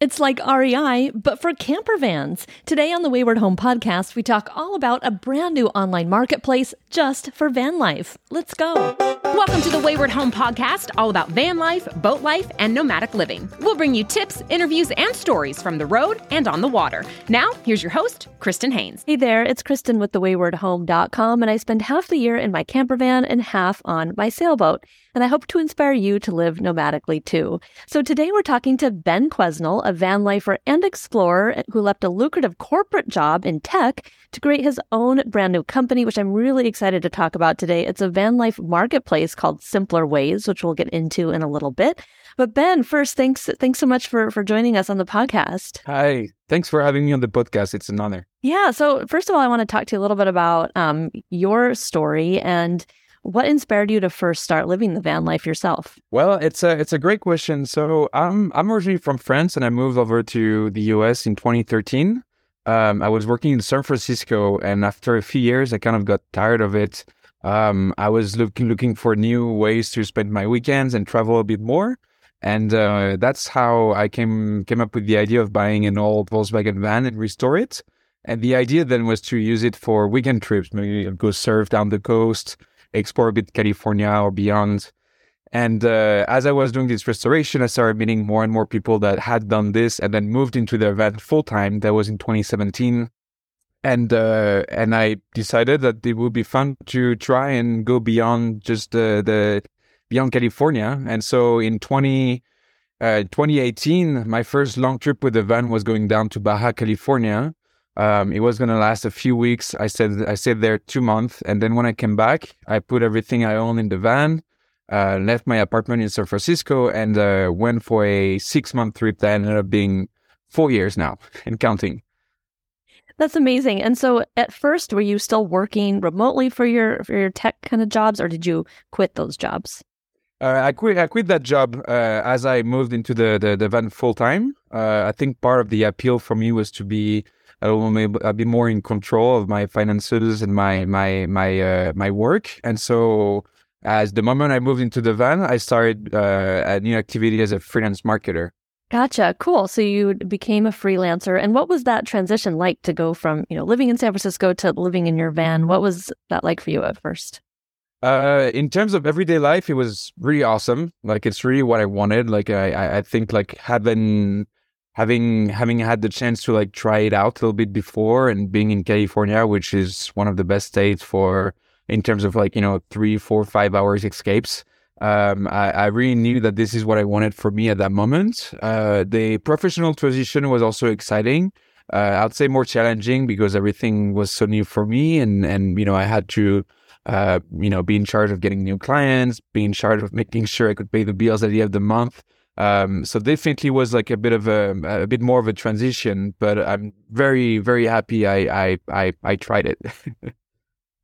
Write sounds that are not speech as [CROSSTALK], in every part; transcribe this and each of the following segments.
It's like REI, but for camper vans. Today on the Wayward Home podcast, we talk all about a brand new online marketplace just for van life. Let's go. Welcome to the Wayward Home podcast, all about van life, boat life, and nomadic living. We'll bring you tips, interviews, and stories from the road and on the water. Now, here's your host, Kristin Hanes. Hey there, it's Kristin with thewaywardhome.com, and I spend half the year in my camper van and half on my sailboat and I hope to inspire you to live nomadically too. So today we're talking to Ben Quesnel, a van lifer and explorer who left a lucrative corporate job in tech to create his own brand new company, which I'm really excited to talk about today. It's a van life marketplace called Simpler Ways, which we'll get into in a little bit. But Ben, first, thanks thanks so much for for joining us on the podcast. Hi, thanks for having me on the podcast. It's an honor. Yeah. So first of all, I want to talk to you a little bit about um, your story and what inspired you to first start living the van life yourself? Well, it's a it's a great question. So I'm I'm originally from France, and I moved over to the US in 2013. Um, I was working in San Francisco, and after a few years, I kind of got tired of it. Um, I was looking looking for new ways to spend my weekends and travel a bit more, and uh, that's how I came came up with the idea of buying an old Volkswagen van and restore it. And the idea then was to use it for weekend trips, maybe go surf down the coast, explore a bit California or beyond. And uh, as I was doing this restoration, I started meeting more and more people that had done this and then moved into the event full time. That was in 2017. And uh, and I decided that it would be fun to try and go beyond just the, the beyond California. And so in 20, uh, 2018, my first long trip with the van was going down to Baja California. Um, it was going to last a few weeks. I said I stayed there two months, and then when I came back, I put everything I own in the van, uh, left my apartment in San Francisco, and uh, went for a six month trip that ended up being four years now [LAUGHS] and counting. That's amazing. And so, at first, were you still working remotely for your for your tech kind of jobs, or did you quit those jobs? Uh, I quit. I quit that job uh, as I moved into the the, the van full time. Uh, I think part of the appeal for me was to be I will I'll be more in control of my finances and my my my uh, my work. And so, as the moment I moved into the van, I started uh, a new activity as a freelance marketer. Gotcha. Cool. So you became a freelancer, and what was that transition like to go from you know living in San Francisco to living in your van? What was that like for you at first? Uh, in terms of everyday life, it was really awesome. Like it's really what I wanted. Like I, I think like having having having had the chance to like try it out a little bit before and being in California, which is one of the best states for in terms of like you know three, four, five hours escapes. Um, I, I, really knew that this is what I wanted for me at that moment. Uh, the professional transition was also exciting. Uh, I'd say more challenging because everything was so new for me, and and you know I had to. Uh, you know, be in charge of getting new clients, be in charge of making sure I could pay the bills at the end of the month. Um, so definitely was like a bit of a a bit more of a transition, but I'm very very happy I I I, I tried it. [LAUGHS]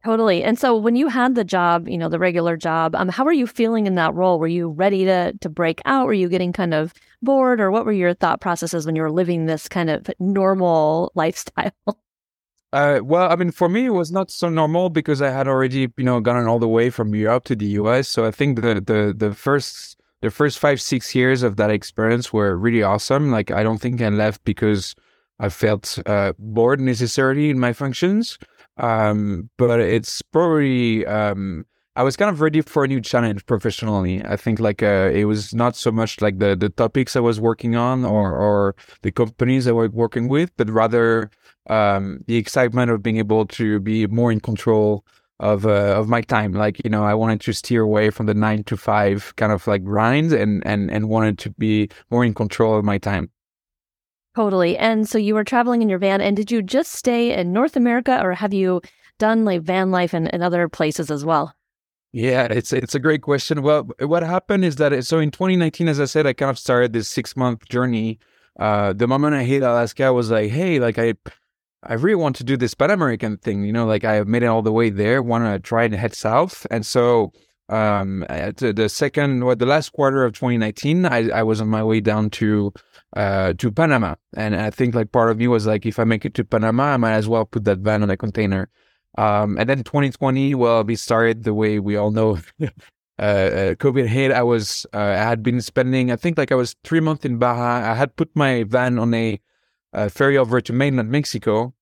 totally. And so when you had the job, you know, the regular job, um, how were you feeling in that role? Were you ready to to break out? Were you getting kind of bored, or what were your thought processes when you were living this kind of normal lifestyle? [LAUGHS] Uh, well, I mean, for me, it was not so normal because I had already, you know, gotten all the way from Europe to the US. So I think the the the first the first five six years of that experience were really awesome. Like I don't think I left because I felt uh, bored necessarily in my functions, um, but it's probably um, I was kind of ready for a new challenge professionally. I think like uh, it was not so much like the the topics I was working on or or the companies I was working with, but rather um, the excitement of being able to be more in control of uh, of my time. Like you know, I wanted to steer away from the nine to five kind of like grind, and and and wanted to be more in control of my time. Totally. And so you were traveling in your van, and did you just stay in North America, or have you done like van life in, in other places as well? Yeah, it's it's a great question. Well, what happened is that so in 2019, as I said, I kind of started this six month journey. Uh, the moment I hit Alaska, I was like, hey, like I I really want to do this Pan American thing. You know, like I have made it all the way there, want to try and head south. And so, um, at the second or the last quarter of 2019, I, I was on my way down to, uh, to Panama. And I think like part of me was like, if I make it to Panama, I might as well put that van on a container. Um, and then 2020, well, we started the way we all know [LAUGHS] uh, COVID hit, I was uh, I had been spending I think like I was three months in Baja. I had put my van on a ferry over to mainland Mexico,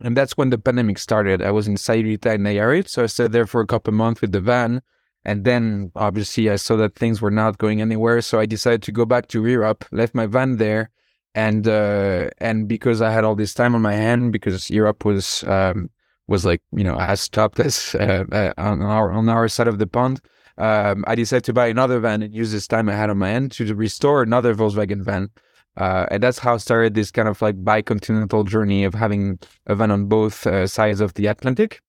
and that's when the pandemic started. I was in Sayulita and Nayarit, so I stayed there for a couple months with the van. And then obviously I saw that things were not going anywhere, so I decided to go back to Europe. Left my van there, and uh, and because I had all this time on my hand, because Europe was um, was like you know as stopped as uh, uh, on our on our side of the pond um, I decided to buy another van and use this time I had on my end to restore another Volkswagen van. Uh, and that's how I started this kind of like bicontinental journey of having a van on both uh, sides of the Atlantic.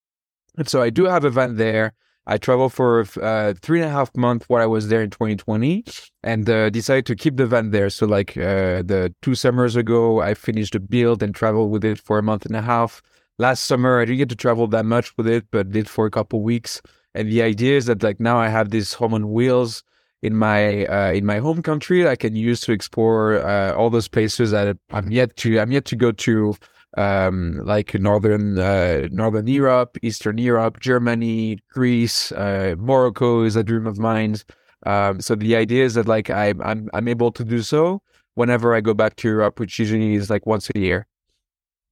And so I do have a van there. I traveled for uh, three and a half months while I was there in 2020 and uh, decided to keep the van there. So, like uh, the two summers ago, I finished the build and traveled with it for a month and a half. Last summer, I didn't get to travel that much with it, but did for a couple weeks. And the idea is that like now I have this home on wheels in my uh, in my home country I can use to explore uh, all those places that I'm yet to I'm yet to go to um, like northern uh, northern Europe, Eastern Europe, Germany, Greece, uh, Morocco is a dream of mine. Um, so the idea is that like I'm I'm I'm able to do so whenever I go back to Europe, which usually is like once a year.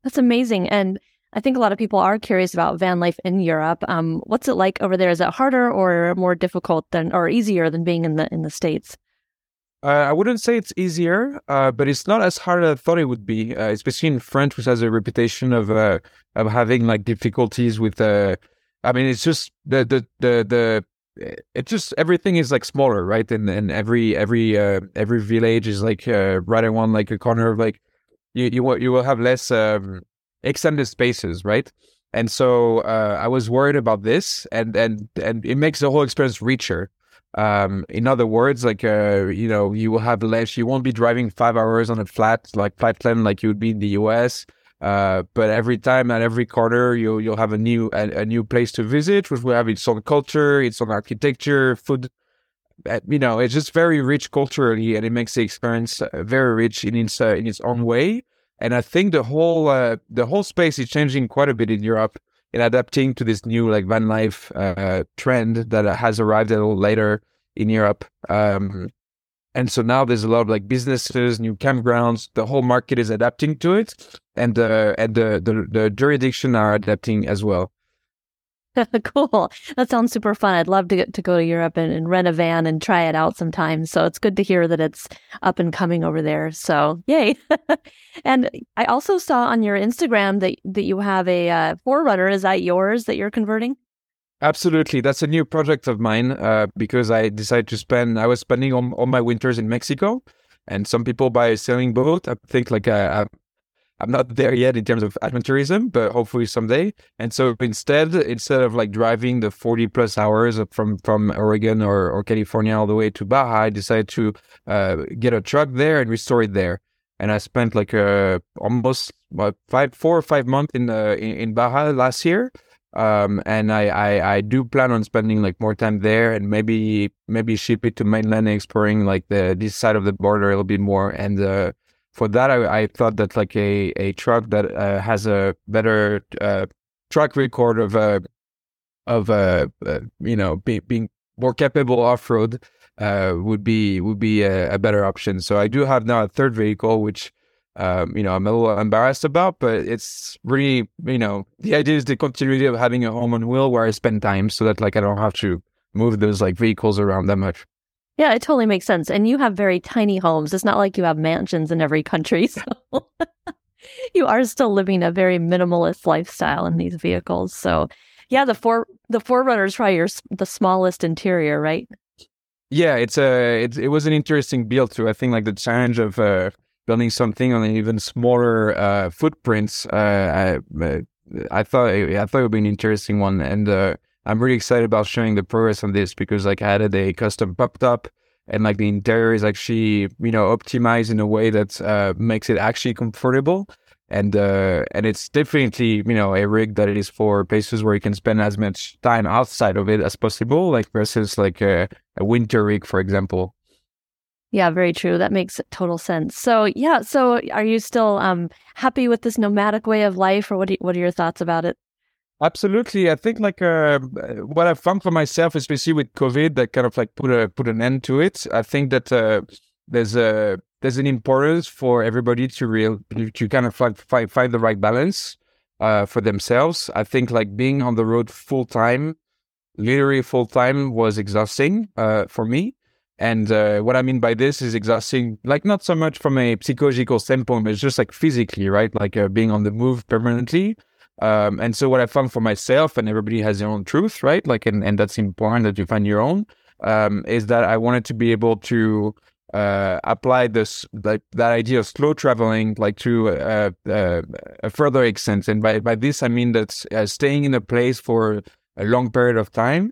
That's amazing. And I think a lot of people are curious about van life in Europe. Um, what's it like over there? Is it harder or more difficult than, or easier than being in the in the states? Uh, I wouldn't say it's easier, uh, but it's not as hard as I thought it would be. Uh, especially in France, which has a reputation of uh, of having like difficulties with. Uh, I mean, it's just the the the the. It just everything is like smaller, right? And and every every uh, every village is like right around like a corner of like you you will you will have less um, extended spaces, right? And so uh, I was worried about this, and and and it makes the whole experience richer. Um, in other words, like uh, you know, you will have less. You won't be driving five hours on a flat like flat land like you would be in the U.S. Uh, but every time at every corner, you'll you'll have a new a, a, new place to visit, which will have its own culture, its own architecture, food. Uh, you know, it's just very rich culturally, and it makes the experience uh, very rich in its uh, in its own way. And I think the whole uh, the whole space is changing quite a bit in Europe in adapting to this new like van life uh, trend that has arrived a little later in Europe. Um, and so now there's a lot of like businesses, new campgrounds. The whole market is adapting to it, and uh, and the, the the jurisdiction are adapting as well. [LAUGHS] cool. That sounds super fun. I'd love to get to go to Europe and, and, rent a van and try it out sometime. So it's good to hear that it's up and coming over there. So yay. [LAUGHS] and I also saw on your Instagram that, that you have a uh, 4Runner. Is that yours that you're converting? Absolutely. That's a new project of mine uh, because I decided to spend, I was spending all, all my winters in Mexico. And some people buy a sailing boat. I think like uh, I'm not there yet in terms of adventurism, but hopefully someday. And so instead, instead of like driving the 40 plus hours from from Oregon or, or California all the way to Baja, I decided to uh, get a truck there and restore it there. And I spent like uh, almost what, five, four or five months in, uh, in, in Baja last year. Um, and I, I, I do plan on spending like more time there and maybe maybe ship it to mainland exploring like the this side of the border a little bit more and uh, for that, I, I, thought that like a, a truck that uh, has a better uh, track record of uh, of uh, uh, you know be, being more capable off road uh, would be would be a, a, better option. So I do have now a third vehicle, which um, you know I'm a little embarrassed about, but it's really you know the idea is the continuity of having a home on wheel where I spend time, so that like I don't have to move those like vehicles around that much. Yeah, it totally makes sense. And you have very tiny homes. It's not like you have mansions in every country. [LAUGHS] So you are still living a very minimalist lifestyle in these vehicles. So yeah, the four the 4Runners probably your, the smallest interior, right? Yeah, it's a it, it was an interesting build too. I think like the challenge of uh, building something on an even smaller uh, footprints. Uh, I, uh, I thought I thought it would be an interesting one, and uh, I'm really excited about showing the progress on this because like I added a custom pop top and like the interior is actually you know optimized in a way that uh, makes it actually comfortable. And uh, and it's definitely you know a rig that is for places where you can spend as much time outside of it as possible like versus like a, a winter rig for example. Yeah very true. That makes total sense. So yeah so are you still um happy with this nomadic way of life or what, you, what are your thoughts about it Absolutely, I think like uh, what I found for myself, especially with COVID, that kind of like put a put an end to it. I think that uh, there's a there's an importance for everybody to real to kind of like find find the right balance uh, for themselves. I think like being on the road full time, literally full time, was exhausting uh, for me. And uh, what I mean by this is exhausting, like not so much from a psychological standpoint, but it's just like physically, right? Like uh, being on the move permanently. Um, and so what I found for myself, and everybody has their own truth, right? Like, and, and that's important that you find your own, um, is that I wanted to be able to uh, apply this, like that idea of slow traveling, like to uh, uh, a further extent. And by, by this, I mean that uh, staying in a place for a long period of time,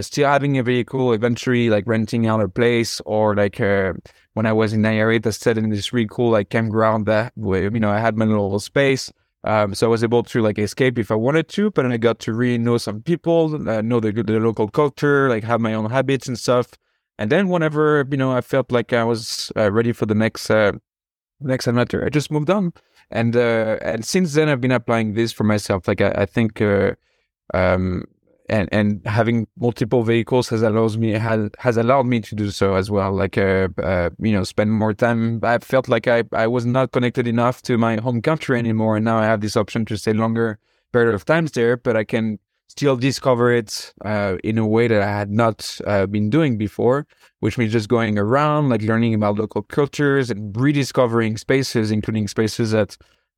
still having a vehicle, eventually like renting out a place or like when I was in Nayarit, I stayed in this really cool like campground that you know, I had my little space. Um, so I was able to like escape if I wanted to, but then I got to really know some people, uh, know the, the local culture, like have my own habits and stuff. And then whenever, you know, I felt like I was uh, ready for the next, uh, next adventure, I just moved on. And, uh, and since then I've been applying this for myself. Like I, I think, uh, um, and and having multiple vehicles has allows me has has allowed me to do so as well. Like uh, uh, you know, spend more time. I felt like I I was not connected enough to my home country anymore, and now I have this option to stay longer period of times there. But I can still discover it uh, in a way that I had not uh, been doing before, which means just going around, like learning about local cultures and rediscovering spaces, including spaces that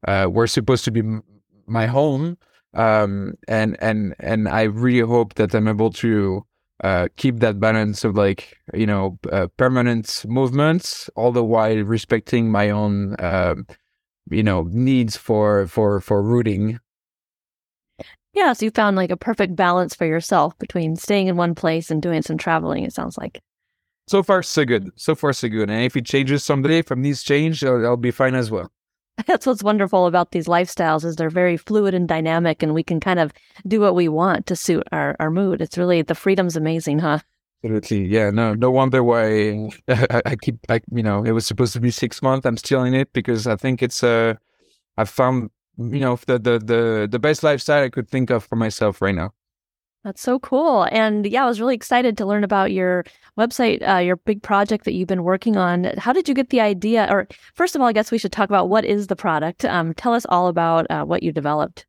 uh, were supposed to be m- my home um, and and and I really hope that I'm able to uh, keep that balance of like you know uh, permanent movements, all the while respecting my own uh, you know needs for for for rooting. Yeah, so you found like a perfect balance for yourself between staying in one place and doing some traveling. It sounds like. So far, so good. So far, so good. And if it changes someday, if needs change, I'll, I'll be fine as well. [LAUGHS] That's what's wonderful about these lifestyles is they're very fluid and dynamic and we can kind of do what we want to suit our, our mood. It's really the freedom's amazing, huh? Absolutely. Yeah. No, no wonder why [LAUGHS] I, I keep, I, you know, it was supposed to be six months. I'm still in it because I think it's, uh, I found, you know, the, the, the, the best lifestyle I could think of for myself right now. That's so cool. And yeah, I was really excited to learn about your website, uh, your big project that you've been working on. How did you get the idea? Or first of all, I guess we should talk about what is the product. Um, tell us all about uh, what you developed.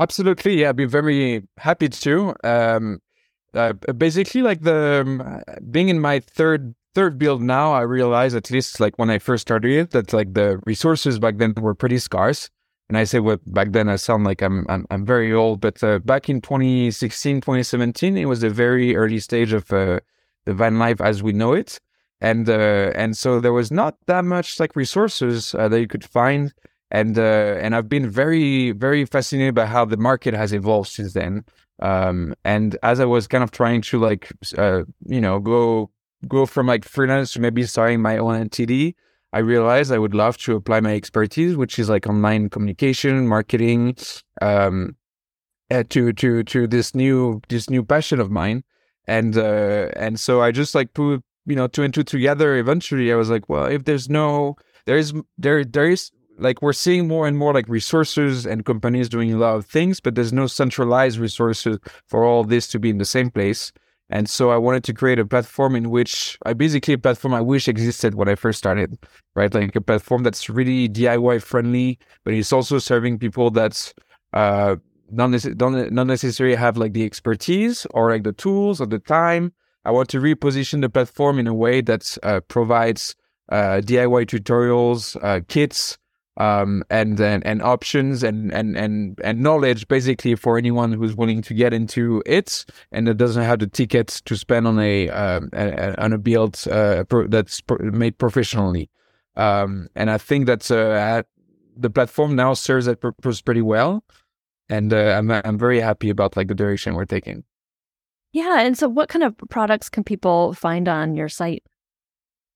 Absolutely. Yeah, I'd be very happy to. Um, uh, basically, like the um, being in my third third build now, I realized at least like when I first started it that like the resources back then were pretty scarce. And I say what back then I sound like I'm I'm, I'm very old, but uh, back in 2016, 2017, it was a very early stage of uh, the van life as we know it, and uh, and so there was not that much like resources uh, that you could find, and uh, and I've been very very fascinated by how the market has evolved since then. Um, and as I was kind of trying to like uh, you know go go from like freelance to maybe starting my own entity I realized I would love to apply my expertise, which is like online communication, marketing, um, uh, to to to this new this new passion of mine, and uh, and so I just like put you know two and two together. Eventually, I was like, well, if there's no there is there there is like we're seeing more and more like resources and companies doing a lot of things, but there's no centralized resources for all this to be in the same place. And so I wanted to create a platform in which I basically a platform I wish existed when I first started, right? Like a platform that's really DIY friendly, but it's also serving people that's uh, not, nece- don't not necessarily have like the expertise or like the tools or the time. I want to reposition the platform in a way that uh, provides uh, DIY tutorials, uh, kits, um, and, and and options and and and and knowledge basically for anyone who's willing to get into it and that doesn't have the tickets to spend on a, um, a on a build uh, pro- that's pro- made professionally. Um, and I think that uh, the platform now serves that purpose pretty well, and uh, I'm I'm very happy about like the direction we're taking. Yeah, and so what kind of products can people find on your site?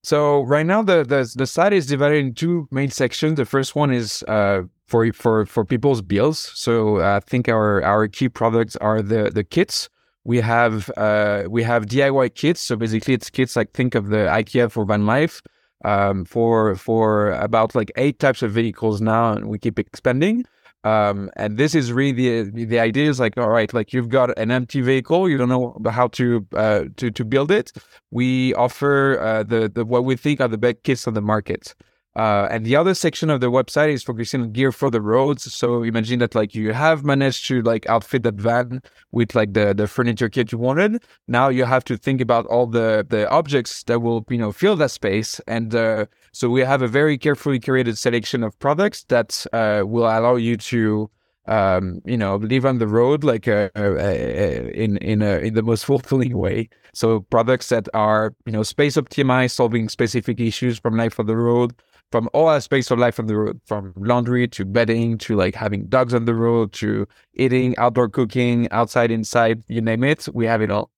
So right now the, the the site is divided in two main sections. The first one is uh, for for for people's bills. So I think our our key products are the the kits. We have uh, we have DIY kits. So basically, it's kits like think of the IKEA for van life. Um, for for about like eight types of vehicles now, and we keep expanding. Um, and this is really the the idea is like, all right, like you've got an empty vehicle, you don't know how to uh, to to build it. We offer uh, the the what we think are the best kits on the market. Uh, and the other section of the website is focusing on gear for the roads. So imagine that like you have managed to like outfit that van with like the, the furniture kit you wanted. Now you have to think about all the, the objects that will, you know, fill that space. And uh, so we have a very carefully curated selection of products that uh, will allow you to um, you know, live on the road like uh, uh, uh, in in a, in the most fulfilling way. So products that are you know space optimized, solving specific issues from life on the road, from all aspects of life on the road, from laundry to bedding to like having dogs on the road to eating, outdoor cooking, outside, inside, you name it, we have it all.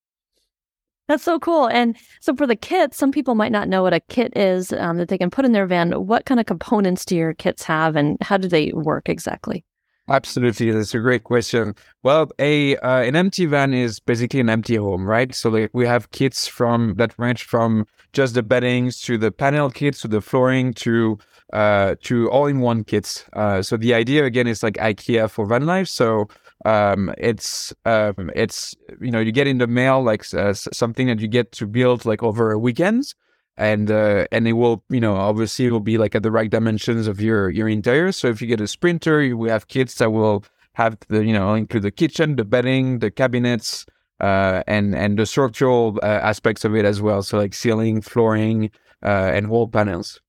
That's so cool. And so for the kit, some people might not know what a kit is um, that they can put in their van. What kind of components do your kits have and how do they work exactly? Absolutely, that's a great question. Well, a uh, an empty van is basically an empty home, right? So like we have kits from that range from just the beddings to the panel kits to the flooring to uh, to all in one kits. Uh, so the idea again is like IKEA for van life. So um, it's um, it's you know you get in the mail like uh, something that you get to build like over weekends and uh, and it will you know obviously it will be like at the right dimensions of your your interior. So if you get a sprinter, we have kits that will have the you know include the kitchen, the bedding, the cabinets, uh, and and the structural uh, aspects of it as well. So like ceiling, flooring, uh, and wall panels.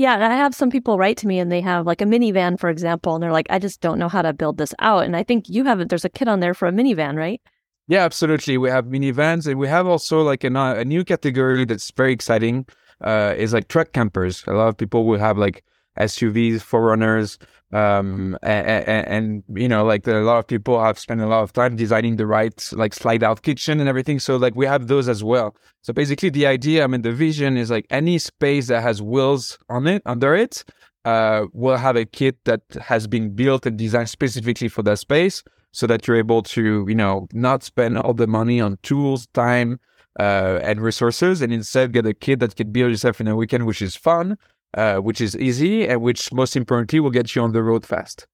Yeah, I have some people write to me and they have like a minivan, for example, and they're like, I just don't know how to build this out. And I think you have it. There's a kit on there for a minivan, right? Yeah, absolutely. We have minivans, and we have also like a, a new category that's very exciting. Uh, is like truck campers. A lot of people will have like SUVs, 4Runners, um, and, and, and, you know, like a lot of people have spent a lot of time designing the right like slide out kitchen and everything. So like we have those as well. So basically, the idea, I mean, the vision is like any space that has wheels on it under it uh, will have a kit that has been built and designed specifically for that space so that you're able to, you know, not spend all the money on tools, time, uh, and resources, and instead get a kit that can build yourself in a weekend, which is fun, uh, which is easy, and which most importantly will get you on the road fast.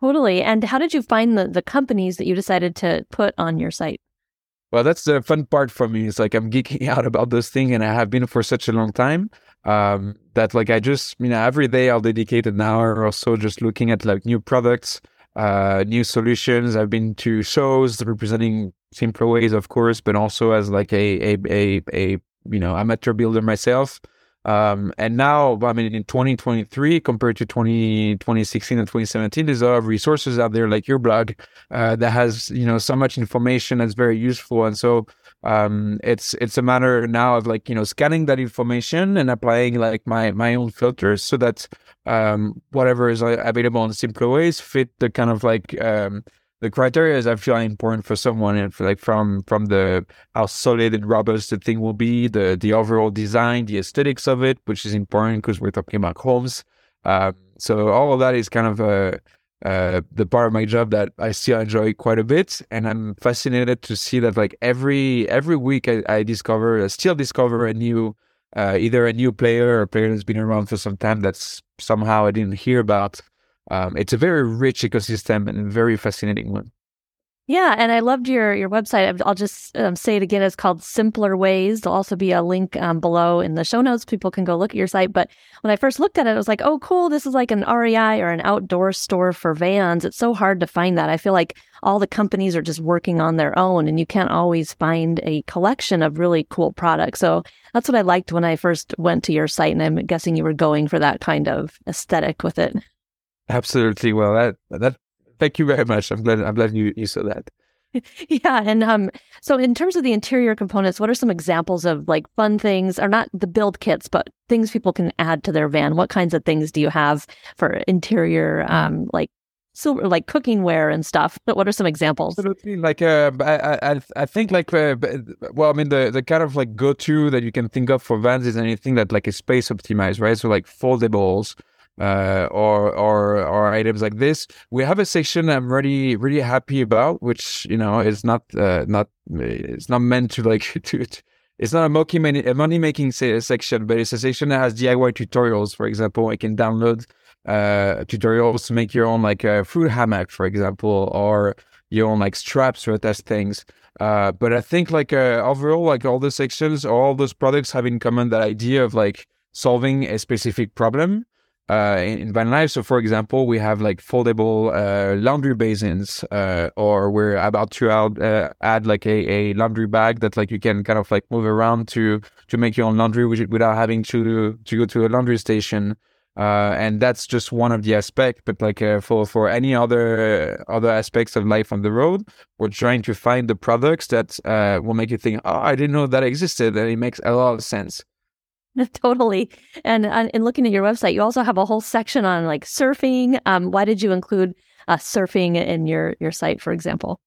Totally. And how did you find the, the companies that you decided to put on your site? Well, that's the fun part for me. It's like I'm geeking [LAUGHS] out about this thing, and I have been for such a long time um, that like I just you know every day I'll dedicate an hour or so just looking at like new products, uh, new solutions. I've been to shows representing simpler ways, of course, but also as like a a a, a you know amateur builder myself. Um, and now, I mean, in 2023 compared to 20, 2016 and 2017, there's a lot of resources out there like your blog uh, that has you know so much information that's very useful. And so um, it's it's a matter now of like you know scanning that information and applying like my my own filters so that um, whatever is available in simpler ways fit the kind of like um, the criteria is I feel important for someone and for like from from the how solid and robust the thing will be, the the overall design, the aesthetics of it, which is important because we're talking about homes. Um, so all of that is kind of uh, uh, the part of my job that I still enjoy quite a bit, and I'm fascinated to see that like every every week I, I discover I still discover a new uh, either a new player or a player that's been around for some time that's somehow I didn't hear about. Um, it's a very rich ecosystem and very fascinating one. Yeah, and I loved your your website. I'll just um, say it again. It's called Simpler Ways. There'll also be a link um, below in the show notes. People can go look at your site. But when I first looked at it, I was like, "Oh, cool! This is like an REI or an outdoor store for vans." It's so hard to find that. I feel like all the companies are just working on their own, and you can't always find a collection of really cool products. So that's what I liked when I first went to your site, and I'm guessing you were going for that kind of aesthetic with it. Absolutely. Well, that that Thank you very much. I'm glad. I'm glad you, you said that. [LAUGHS] Yeah, and um, so in terms of the interior components, what are some examples of like fun things, or not the build kits, but things people can add to their van? What kinds of things do you have for interior, um, like silver, like cookware and stuff? But What are some examples? Absolutely, like uh, I, I, I think like uh, well, I mean the the kind of like go to that you can think of for vans is anything that like is space optimized, right? So like foldables uh, or or or items like this. We have a section I'm really really happy about, which you know is not uh, not it's not meant to like [LAUGHS] to. it's not a money, making section, but it's a section that has DIY tutorials. For example, I can download uh, tutorials to make your own like a fruit hammock, for example, or your own like straps to attach things. Uh, but I think like uh, overall, like all the sections, all those products have in common that idea of like solving a specific problem uh, in, van life. So, for example, we have like foldable uh, laundry basins, uh, or we're about to add, uh, add like a, a laundry bag that like you can kind of like move around to to make your own laundry without having to to go to a laundry station. Uh, and that's just one of the aspects. But like uh, for for any other other aspects of life on the road, we're trying to find the products that will make you think, "Oh, I didn't know that existed," and it makes a lot of sense. [LAUGHS] totally. And in looking at your website, you also have a whole section on like surfing. Um, why did you include uh, surfing in your your site, for example?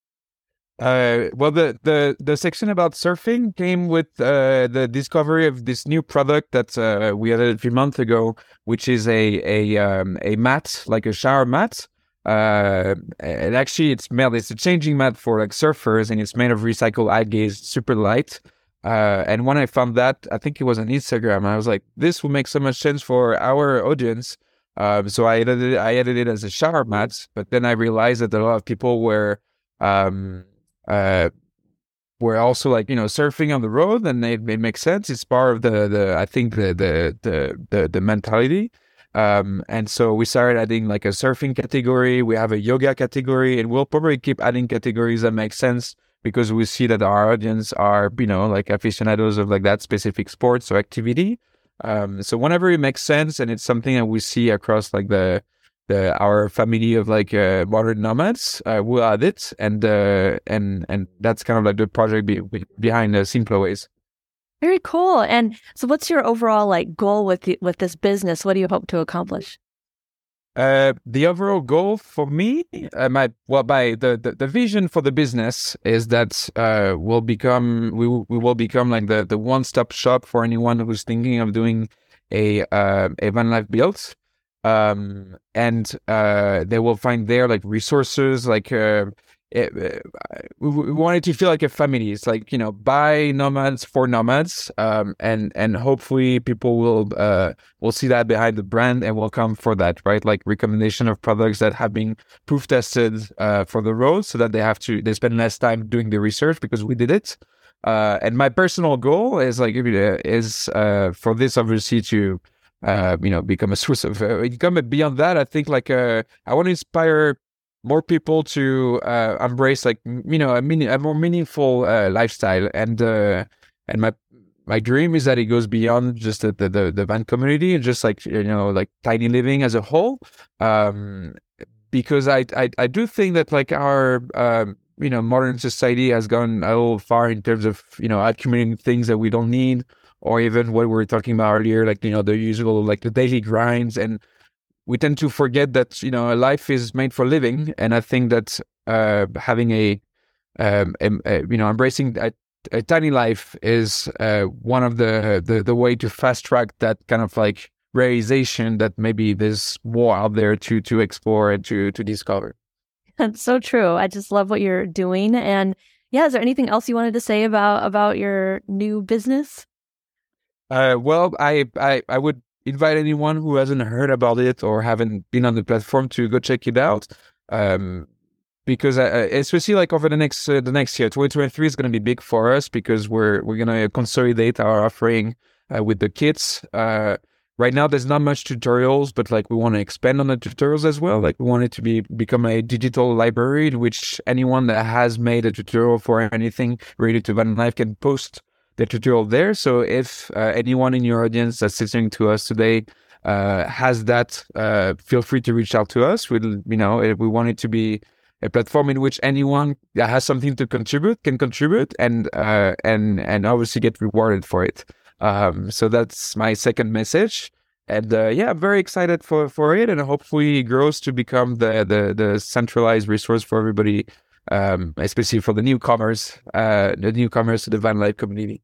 Uh, well, the, the the section about surfing came with uh, the discovery of this new product that uh, we added a few months ago, which is a a um, a mat, like a shower mat. Uh, and actually, it's made. It's a changing mat for like surfers, and it's made of recycled algae. Super light. Uh, and when I found that, I think it was on Instagram, I was like, this will make so much sense for our audience. Um, so I edited it, I edited it as a shower mat, but then I realized that a lot of people were um, uh, were also like you know surfing on the road, and it, it makes sense. It's part of the the I think the the the the, the mentality. Um, and so we started adding like a surfing category. We have a yoga category, and we'll probably keep adding categories that make sense because we see that our audience are, you know, like aficionados of like that specific sports or activity. Um, so whenever it makes sense and it's something that we see across like the the our family of like uh, modern nomads, uh, we'll add it, and uh, and and that's kind of like the project be, be behind the Simpler Ways. Very cool. And so, what's your overall like goal with the, with this business? What do you hope to accomplish? Uh, the overall goal for me, uh, my well, by the, the, the vision for the business is that uh, we'll become we we will become like the the one stop shop for anyone who's thinking of doing a uh, a van life build, um, and uh, they will find there like resources like uh, it, uh, we, wanted to feel like a family. It's like you know, by nomads for nomads, um, and and hopefully people will uh, will see that behind the brand and will come for that, right? Like recommendation of products that have been proof tested uh, for the road, so that they have to they spend less time doing the research because we did it. Uh, and my personal goal is like is uh, for this obviously to uh, you know become a source of uh, become beyond that. I think like I want to inspire more people to uh, embrace like you know a, a more meaningful uh, lifestyle. And uh, and my my dream is that it goes beyond just the, the the van community and just like you know like tiny living as a whole. Um, because I, I I do think that like our um, you know modern society has gone a little far in terms of you know accumulating things that we don't need or even what we were talking about earlier like you know the usual like the daily grinds and we tend to forget that you know life is made for living, and I think that uh, having a, um, a, a, you know embracing a, a tiny life is uh, one of the, the the way to fast track that kind of like realization that maybe there's more out there to to explore and to to discover. That's so true. I just love what you're doing, and yeah, is there anything else you wanted to say about about your new business? Uh, well, I, I I would invite anyone who hasn't heard about it or haven't been on the platform to go check it out. Um, because uh, especially like over the next uh, the next year, 2023 is going to be big for us because we're we're going to consolidate our offering uh, with the kits. Uh, right now, there's not much tutorials, but like we want to expand on the tutorials as well. Like we want it to be become a digital library in which anyone that has made a tutorial for anything related to van life can post the tutorial there. So if uh, anyone in your audience that's listening to us today uh, has that, uh, feel free to reach out to us. We, you know, we want it to be a platform in which anyone that has something to contribute can contribute and uh, and and obviously get rewarded for it. Um, so that's my second message. And uh, yeah, I'm very excited for, for it, and hopefully it grows to become the the, the centralized resource for everybody um, especially for the newcomers, uh, the newcomers to the van life community.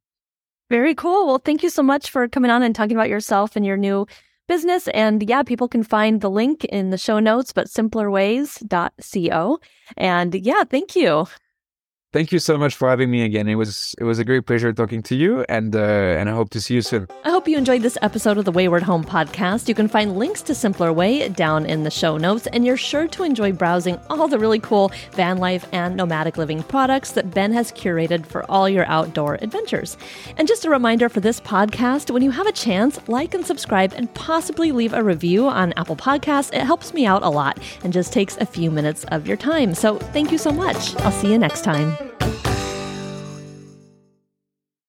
Very cool. Well, thank you so much for coming on and talking about yourself and your new business. And yeah, people can find the link in the show notes, but simplerways.co. And yeah, thank you. Thank you so much for having me again. It was it was a great pleasure talking to you, and uh, and I hope to see you soon. I hope you enjoyed this episode of the Wayward Home podcast. You can find links to Simpler Way down in the show notes, and you're sure to enjoy browsing all the really cool van life and nomadic living products that Ben has curated for all your outdoor adventures. And just a reminder for this podcast: when you have a chance, like and subscribe, and possibly leave a review on Apple Podcasts. It helps me out a lot and just takes a few minutes of your time. So thank you so much. I'll see you next time. Thank you.